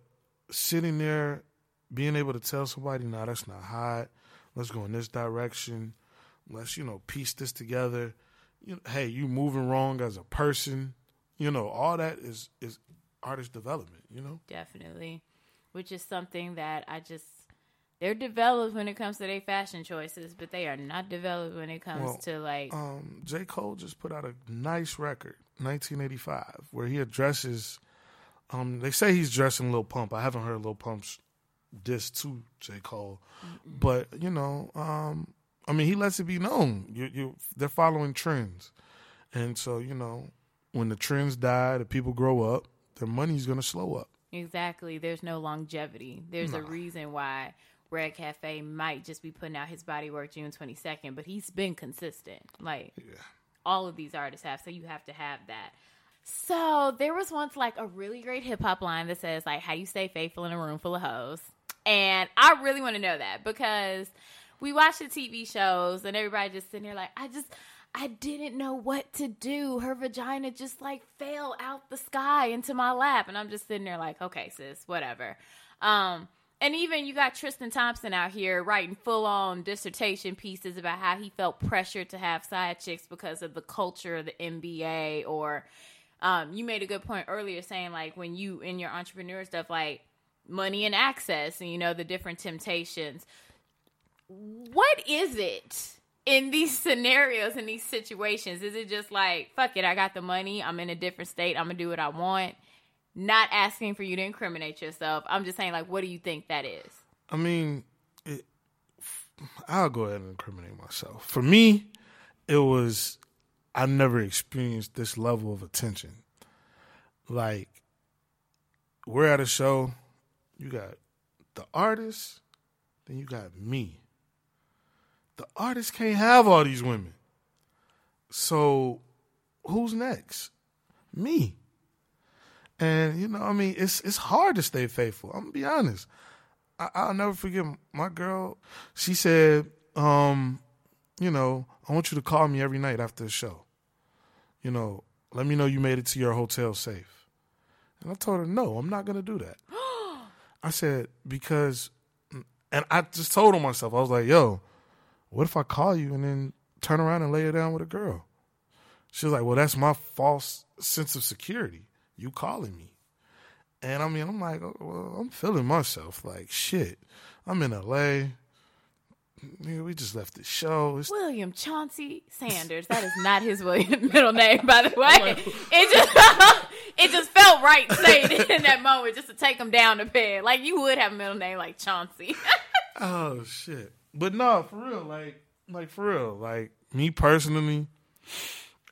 sitting there, being able to tell somebody, "No, nah, that's not hot. Let's go in this direction. Let's you know piece this together." You know, hey, you moving wrong as a person. You know, all that is is artist development, you know? Definitely. Which is something that I just they're developed when it comes to their fashion choices, but they are not developed when it comes well, to like um J. Cole just put out a nice record, nineteen eighty five, where he addresses um they say he's dressing Lil Pump. I haven't heard Lil Pump's diss to J. Cole. Mm-mm. But, you know, um I mean, he lets it be known. You, you, they're following trends, and so you know, when the trends die, the people grow up, their money's gonna slow up. Exactly. There's no longevity. There's a reason why Red Cafe might just be putting out his body work June 22nd, but he's been consistent. Like all of these artists have, so you have to have that. So there was once like a really great hip hop line that says like, "How do you stay faithful in a room full of hoes?" And I really want to know that because we watch the TV shows and everybody just sitting there like, I just. I didn't know what to do. Her vagina just like fell out the sky into my lap. And I'm just sitting there like, okay, sis, whatever. Um, and even you got Tristan Thompson out here writing full on dissertation pieces about how he felt pressured to have side chicks because of the culture of the NBA. Or um, you made a good point earlier saying, like, when you in your entrepreneur stuff, like money and access and, you know, the different temptations. What is it? In these [LAUGHS] scenarios in these situations is it just like fuck it i got the money i'm in a different state i'm gonna do what i want not asking for you to incriminate yourself i'm just saying like what do you think that is I mean, it, I'll go ahead and incriminate myself. For me, it was I never experienced this level of attention. Like we're at a show, you got the artist, then you got me. The artist can't have all these women. So who's next? Me. And you know, I mean, it's it's hard to stay faithful. I'm gonna be honest. I, I'll never forget my girl. She said, um, you know, I want you to call me every night after the show. You know, let me know you made it to your hotel safe. And I told her, no, I'm not gonna do that. [GASPS] I said because, and I just told on myself. I was like, yo, what if I call you and then turn around and lay it down with a girl? She was like, well, that's my false sense of security. You calling me. And I mean, I'm like, oh, well, I'm feeling myself. Like, shit. I'm in LA. Nigga, we just left the show. It's, william chauncey sanders that is not his william [LAUGHS] middle name by the way it just [LAUGHS] it just felt right saying it in that moment just to take him down a bit like you would have a middle name like chauncey [LAUGHS] oh shit. But no, for real, like, like for real, like me personally,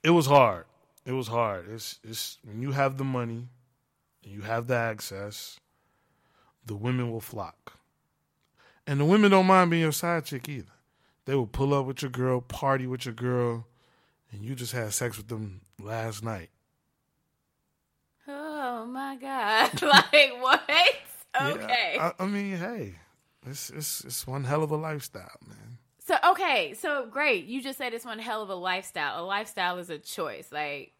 it was hard. It was hard. It's it's when you have the money, and you have the access, the women will flock. And the women don't mind being your side chick either. They will pull up with your girl, party with your girl, and you just had sex with them last night. oh my god [LAUGHS] like what okay Yeah, I, I mean, hey, it's it's it's one hell of a lifestyle, man. So okay, so great. You just said it's one hell of a lifestyle. A lifestyle is a choice. Like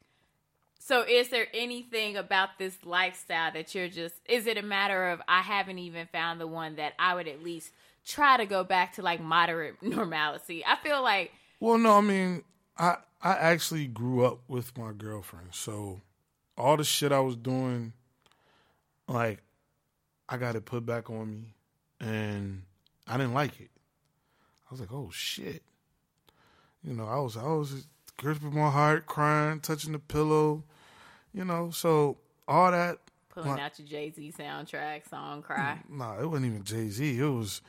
so is there anything about this lifestyle that you're just is it a matter of I haven't even found the one that I would at least try to go back to like moderate [LAUGHS] normalcy. I feel like Well, no, I mean, I I actually grew up with my girlfriend, so all the shit I was doing, like, I got it put back on me, and I didn't like it. I was like, oh shit, you know, I was I was gripping my heart, crying, touching the pillow, you know, so all that. pulling my- out your Jay-Z soundtrack, song cry. Mm, nah, it wasn't even Jay Z. It was,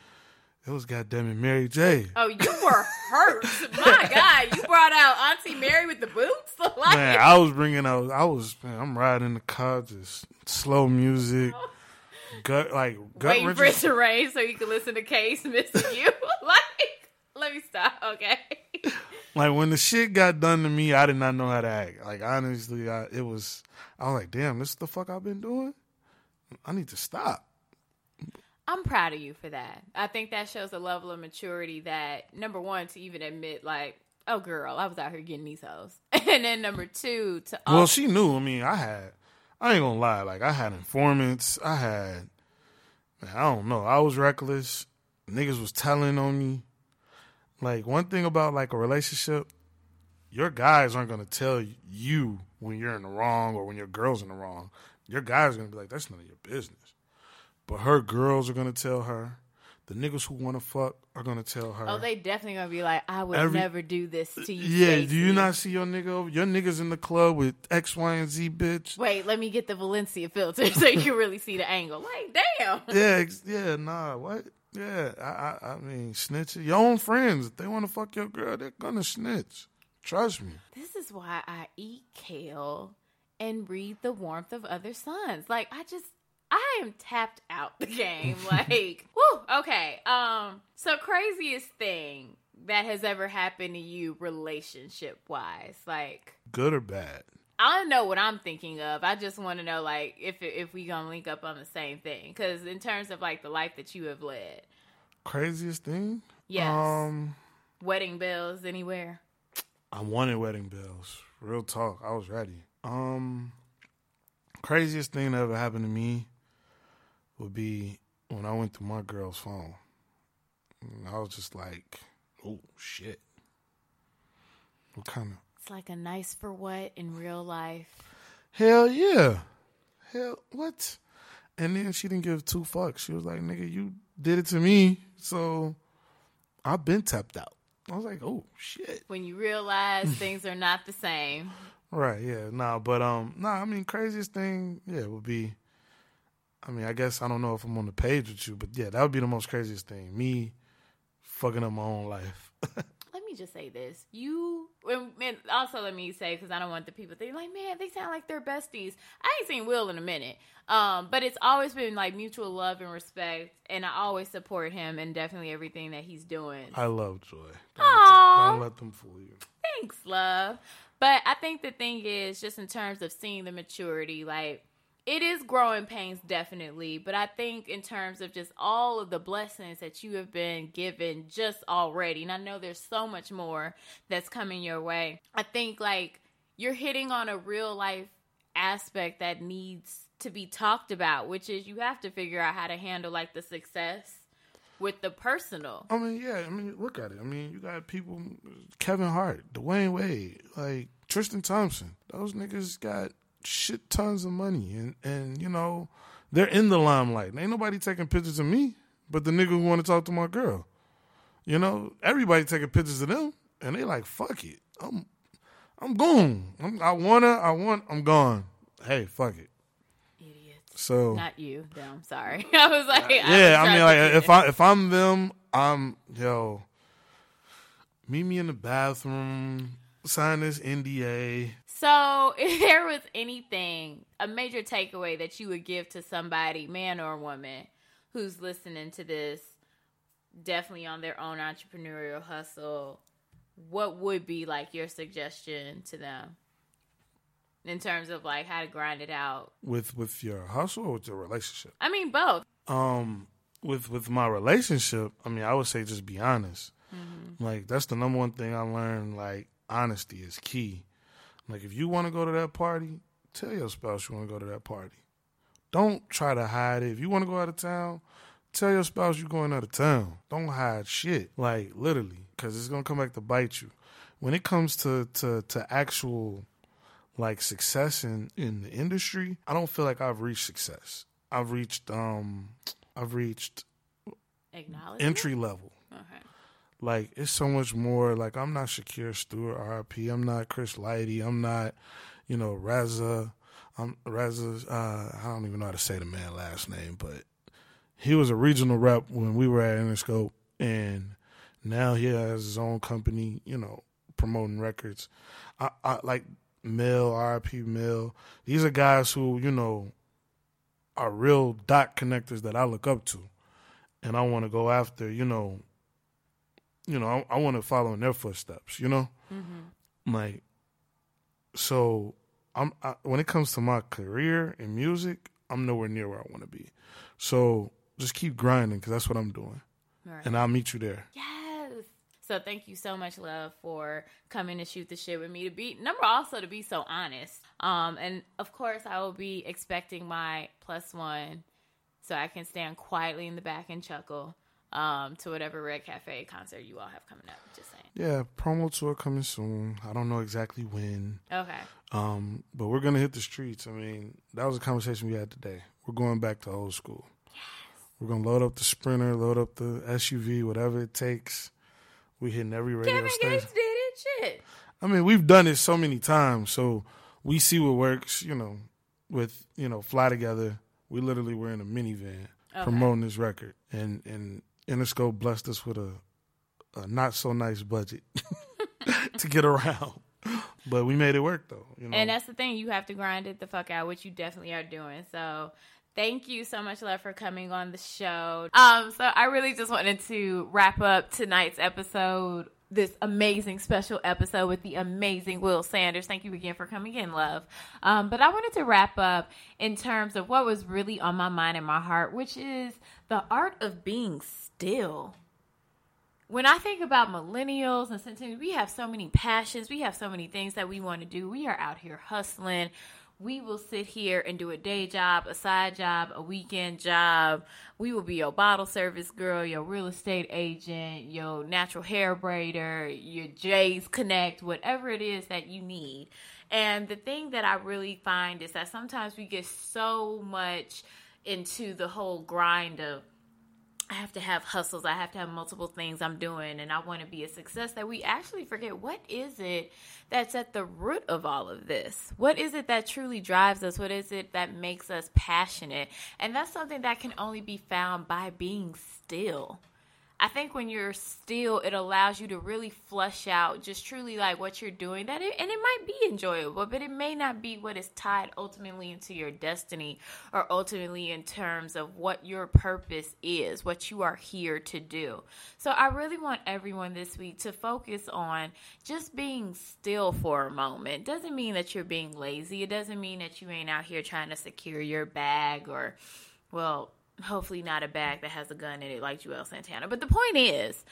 it was goddamn it Mary J. Oh, you were hurt. My [LAUGHS] God, you brought out Auntie Mary with the boots. [LAUGHS] like, Man, I was bringing out. I was. Man, I'm riding in the car, just slow music, oh. Gut like gut waiting for it to rain so you can listen to Case missing you. [LAUGHS] like, let me stop. Okay. [LAUGHS] Like when the shit got done to me, I did not know how to act. Like honestly, I, it was. I was like, damn, this is the fuck I've been doing. I need to stop. I'm proud of you for that. I think that shows a level of maturity that number one to even admit like, oh girl, I was out here getting these hoes, [LAUGHS] and then number two to Well, she knew. I mean, I had. I ain't gonna lie. Like I had informants. I had. Man, I don't know. I was reckless. Niggas was telling on me. Like one thing about like a relationship, your guys aren't gonna tell you when you're in the wrong or when your girl's in the wrong. Your guys are gonna be like, "That's none of your business." But her girls are gonna tell her. The niggas who want to fuck are gonna tell her. oh, they definitely gonna be like, I would Every- never do this to you. yeah, do you not see your nigga? Your niggas in the club with X, Y, and Z, bitch. Wait, let me get the Valencia filter [LAUGHS] so you can really see the angle. Like, damn. yeah, yeah, nah, what? Yeah, I, I, I mean, snitch. Your own friends, if they want to fuck your girl, they're gonna snitch. Trust me. This is why I eat kale and read the warmth of other suns. Like I just I am tapped out the game. [LAUGHS] Like, whoo, okay. Um, so craziest thing that has ever happened to you relationship wise, like Good or bad? I don't know what I'm thinking of. I just want to know, like, if if we gonna link up on the same thing. Because in terms of like the life that you have led, Craziest thing? yes, Um, wedding bells anywhere. I wanted wedding bells. Real talk. I was ready. Um, craziest thing that ever happened to me would be when I went through my girl's phone. And I was just like, oh shit. What kind of It's like a nice for what in real life. Hell yeah. Hell what? And then she didn't give two fucks. She was like, nigga, you did it to me. So I've been tapped out. I was like, oh shit. When you realize things are not the same. [LAUGHS] Right, yeah. Nah, but um nah, I mean craziest thing, yeah, would be I mean, I guess I don't know if I'm on the page with you, but yeah, that would be the most craziest thing. Me fucking up my own life. [LAUGHS] let me just say this. You, and also let me say, because I don't want the people thinking, like, man, they sound like they're besties. I ain't seen Will in a minute. Um, but it's always been like mutual love and respect, and I always support him and definitely everything that he's doing. I love Joy. Don't, let don't let them fool you. Thanks, love. But I think the thing is, just in terms of seeing the maturity, like, it is growing pains, definitely. But I think in terms of just all of the blessings that you have been given just already, and I know there's so much more that's coming your way. I think, like, you're hitting on a real life aspect that needs to be talked about, which is you have to figure out how to handle, like, the success with the personal. I mean, yeah. I mean, look at it. I mean, you got people, Kevin Hart, Dwyane Wade, like Tristan Thompson. Those niggas got shit tons of money, and and you know they're in the limelight. Ain't nobody taking pictures of me, but the nigga who want to talk to my girl. You know, everybody taking pictures of them, and they like, fuck it. I'm, I'm gone. I'm, I wanna, I want, I'm gone. Hey, fuck it. Idiots. So Not you, them. Sorry. [LAUGHS] I was like, yeah, was I, mean, like if. I if I'm them, I'm yo. Meet me in the bathroom. Sign this NDA. So, [LAUGHS] if there was anything, a major takeaway that you would give to somebody, man or woman, who's listening to this, definitely on their own entrepreneurial hustle, what would be like your suggestion to them in terms of like how to grind it out? with with your hustle or with your relationship. I mean, both. Um, with with my relationship, I mean, I would say just be honest. Like that's the number one thing I learned. Like honesty is key. Like if you want to go to that party, tell your spouse you want to go to that party. Don't try to hide it. If you want to go out of town, tell your spouse you're going out of town. Don't hide shit. Like literally, because it's gonna come back to bite you. When it comes to to to actual like success in in the industry, I don't feel like I've reached success. I've reached um I've reached entry level. Okay. Like it's so much more. Like I'm not Shakir Stewart, RP. I'm not Chris Lighty. I'm not, you know, Reza. I'm Reza. Uh, I don't even know how to say the man last name, but he was a regional rep when we were at Interscope, and now he has his own company. You know, promoting records. I, I like Mill, RP Mill. These are guys who you know are real dot connectors that I look up to, and I want to go after. You know, you know, I, I want to follow in their footsteps. You know, like so. I'm I, when it comes to my career in music, I'm nowhere near where I want to be. So just keep grinding because that's what I'm doing, Right. and I'll meet you there. Yes. So thank you so much, love, for coming to shoot the shit with me. To be number also to be so honest. Um, and of course I will be expecting my plus one, so I can stand quietly in the back and chuckle. Um, to whatever Red Cafe concert you all have coming up. Just saying. Yeah, promo tour coming soon. I don't know exactly when, Okay. um, but we're gonna hit the streets. I mean, that was a conversation we had today. We're going back to old school. Yes. We're gonna load up the Sprinter, load up the SUV, whatever it takes. We hitting every radio Kevin station. Gates did it. Shit. I mean, we've done it so many times, so we see what works. You know, with you know, fly together. We literally were in a minivan Okay. promoting this record, and and Interscope blessed us with a, a not so nice budget [LAUGHS] to get around. But we made it work though. You know? And that's the thing, you have to grind it the fuck out, which you definitely are doing. So thank you so much, love, for coming on the show. Um, so I really just wanted to wrap up tonight's episode this amazing special episode with the amazing Will Sanders. Thank you again for coming in, love. Um, but I wanted to wrap up in terms of what was really on my mind and my heart, which is the art of being still. When I think about millennials and centennials, we have so many passions, we have so many things that we want to do. We are out here hustling we will sit here and do a day job, a side job, a weekend job. We will be your bottle service girl, your real estate agent, your natural hair braider, your J's Connect, whatever it is that you need. And the thing that I really find is that sometimes we get so much into the whole grind of I have to have hustles. I have to have multiple things I'm doing and I want to be a success that we actually forget what is it that's at the root of all of this? What is it that truly drives us? What is it that makes us passionate? And that's something that can only be found by being still. I think when you're still, it allows you to really flush out just truly like what you're doing. That it, and it might be enjoyable, but it may not be what is tied ultimately into your destiny or ultimately in terms of what your purpose is, what you are here to do. So I really want everyone this week to focus on just being still for a moment. Doesn't mean that you're being lazy. It doesn't mean that you ain't out here trying to secure your bag or well, hopefully not a bag that has a gun in it like Juelz Santana. But the point is,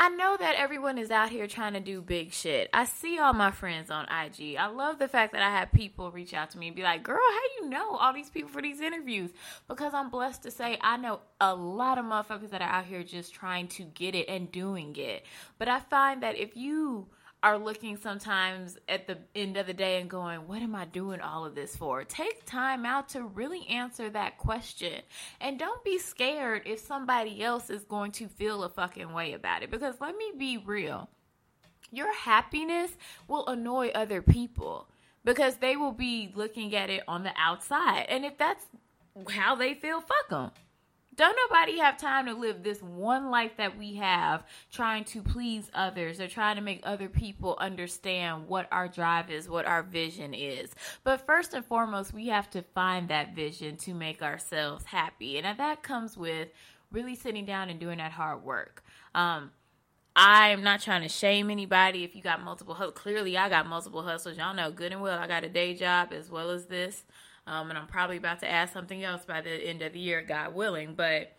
I know that everyone is out here trying to do big shit. I see all my friends on IG. I love the fact that I have people reach out to me and be like, girl, how you know all these people for these interviews? Because I'm blessed to say I know a lot of motherfuckers that are out here just trying to get it and doing it. But I find that if you are looking sometimes at the end of the day and going, What am I doing all of this for? Take time out to really answer that question. And don't be scared if somebody else is going to feel a fucking way about it. Because let me be real your happiness will annoy other people because they will be looking at it on the outside. And if that's how they feel, fuck them. Don't nobody have time to live this one life that we have trying to please others or trying to make other people understand what our drive is, what our vision is. But first and foremost, we have to find that vision to make ourselves happy. And that comes with really sitting down and doing that hard work. Um, I'm not trying to shame anybody if you got multiple hustles. Clearly, I got multiple hustles. Y'all know good and well I got a day job as well as this. Um, and I'm probably about to add something else by the end of the year, God willing. But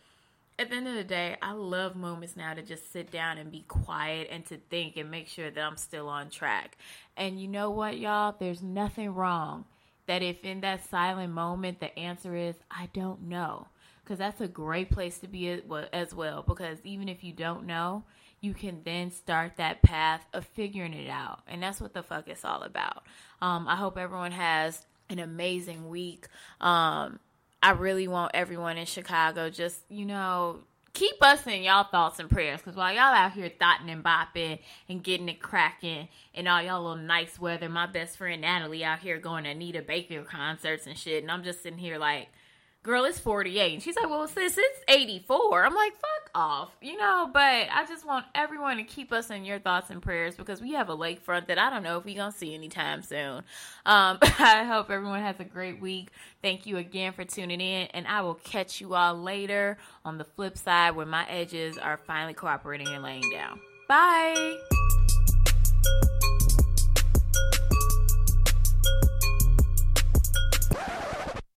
at the end of the day, I love moments now to just sit down and be quiet and to think and make sure that I'm still on track. And you know what, y'all? There's nothing wrong that if in that silent moment the answer is, I don't know. Because that's a great place to be as well. Because even if you don't know, you can then start that path of figuring it out. And that's what the fuck it's all about. Um, I hope everyone has an amazing week. Um, I really want everyone in Chicago just, you know, keep us in y'all thoughts and prayers because while y'all out here thotting and bopping and getting it cracking and all y'all little nice weather, my best friend Natalie out here going to Anita Baker concerts and shit, and I'm just sitting here like, girl, it's 48. And she's like, well, sis, it's 84. I'm like, fuck off, you know, but I just want everyone to keep us in your thoughts and prayers because we have a lakefront that I don't know if we're going to see anytime soon. Um, [LAUGHS] I hope everyone has a great week. Thank you again for tuning in, and I will catch you all later on the flip side when my edges are finally cooperating and laying down. Bye.